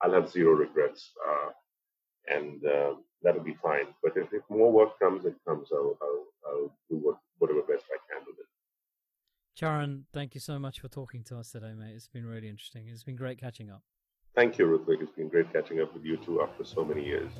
I'll have zero regrets, uh, and uh, that'll be fine. But if, if more work comes, it comes. I'll, I'll, I'll do what, whatever best I can with it. Charan, thank you so much for talking to us today, mate. It's been really interesting. It's been great catching up. Thank you, Rutvig. It's been great catching up with you too after so many years.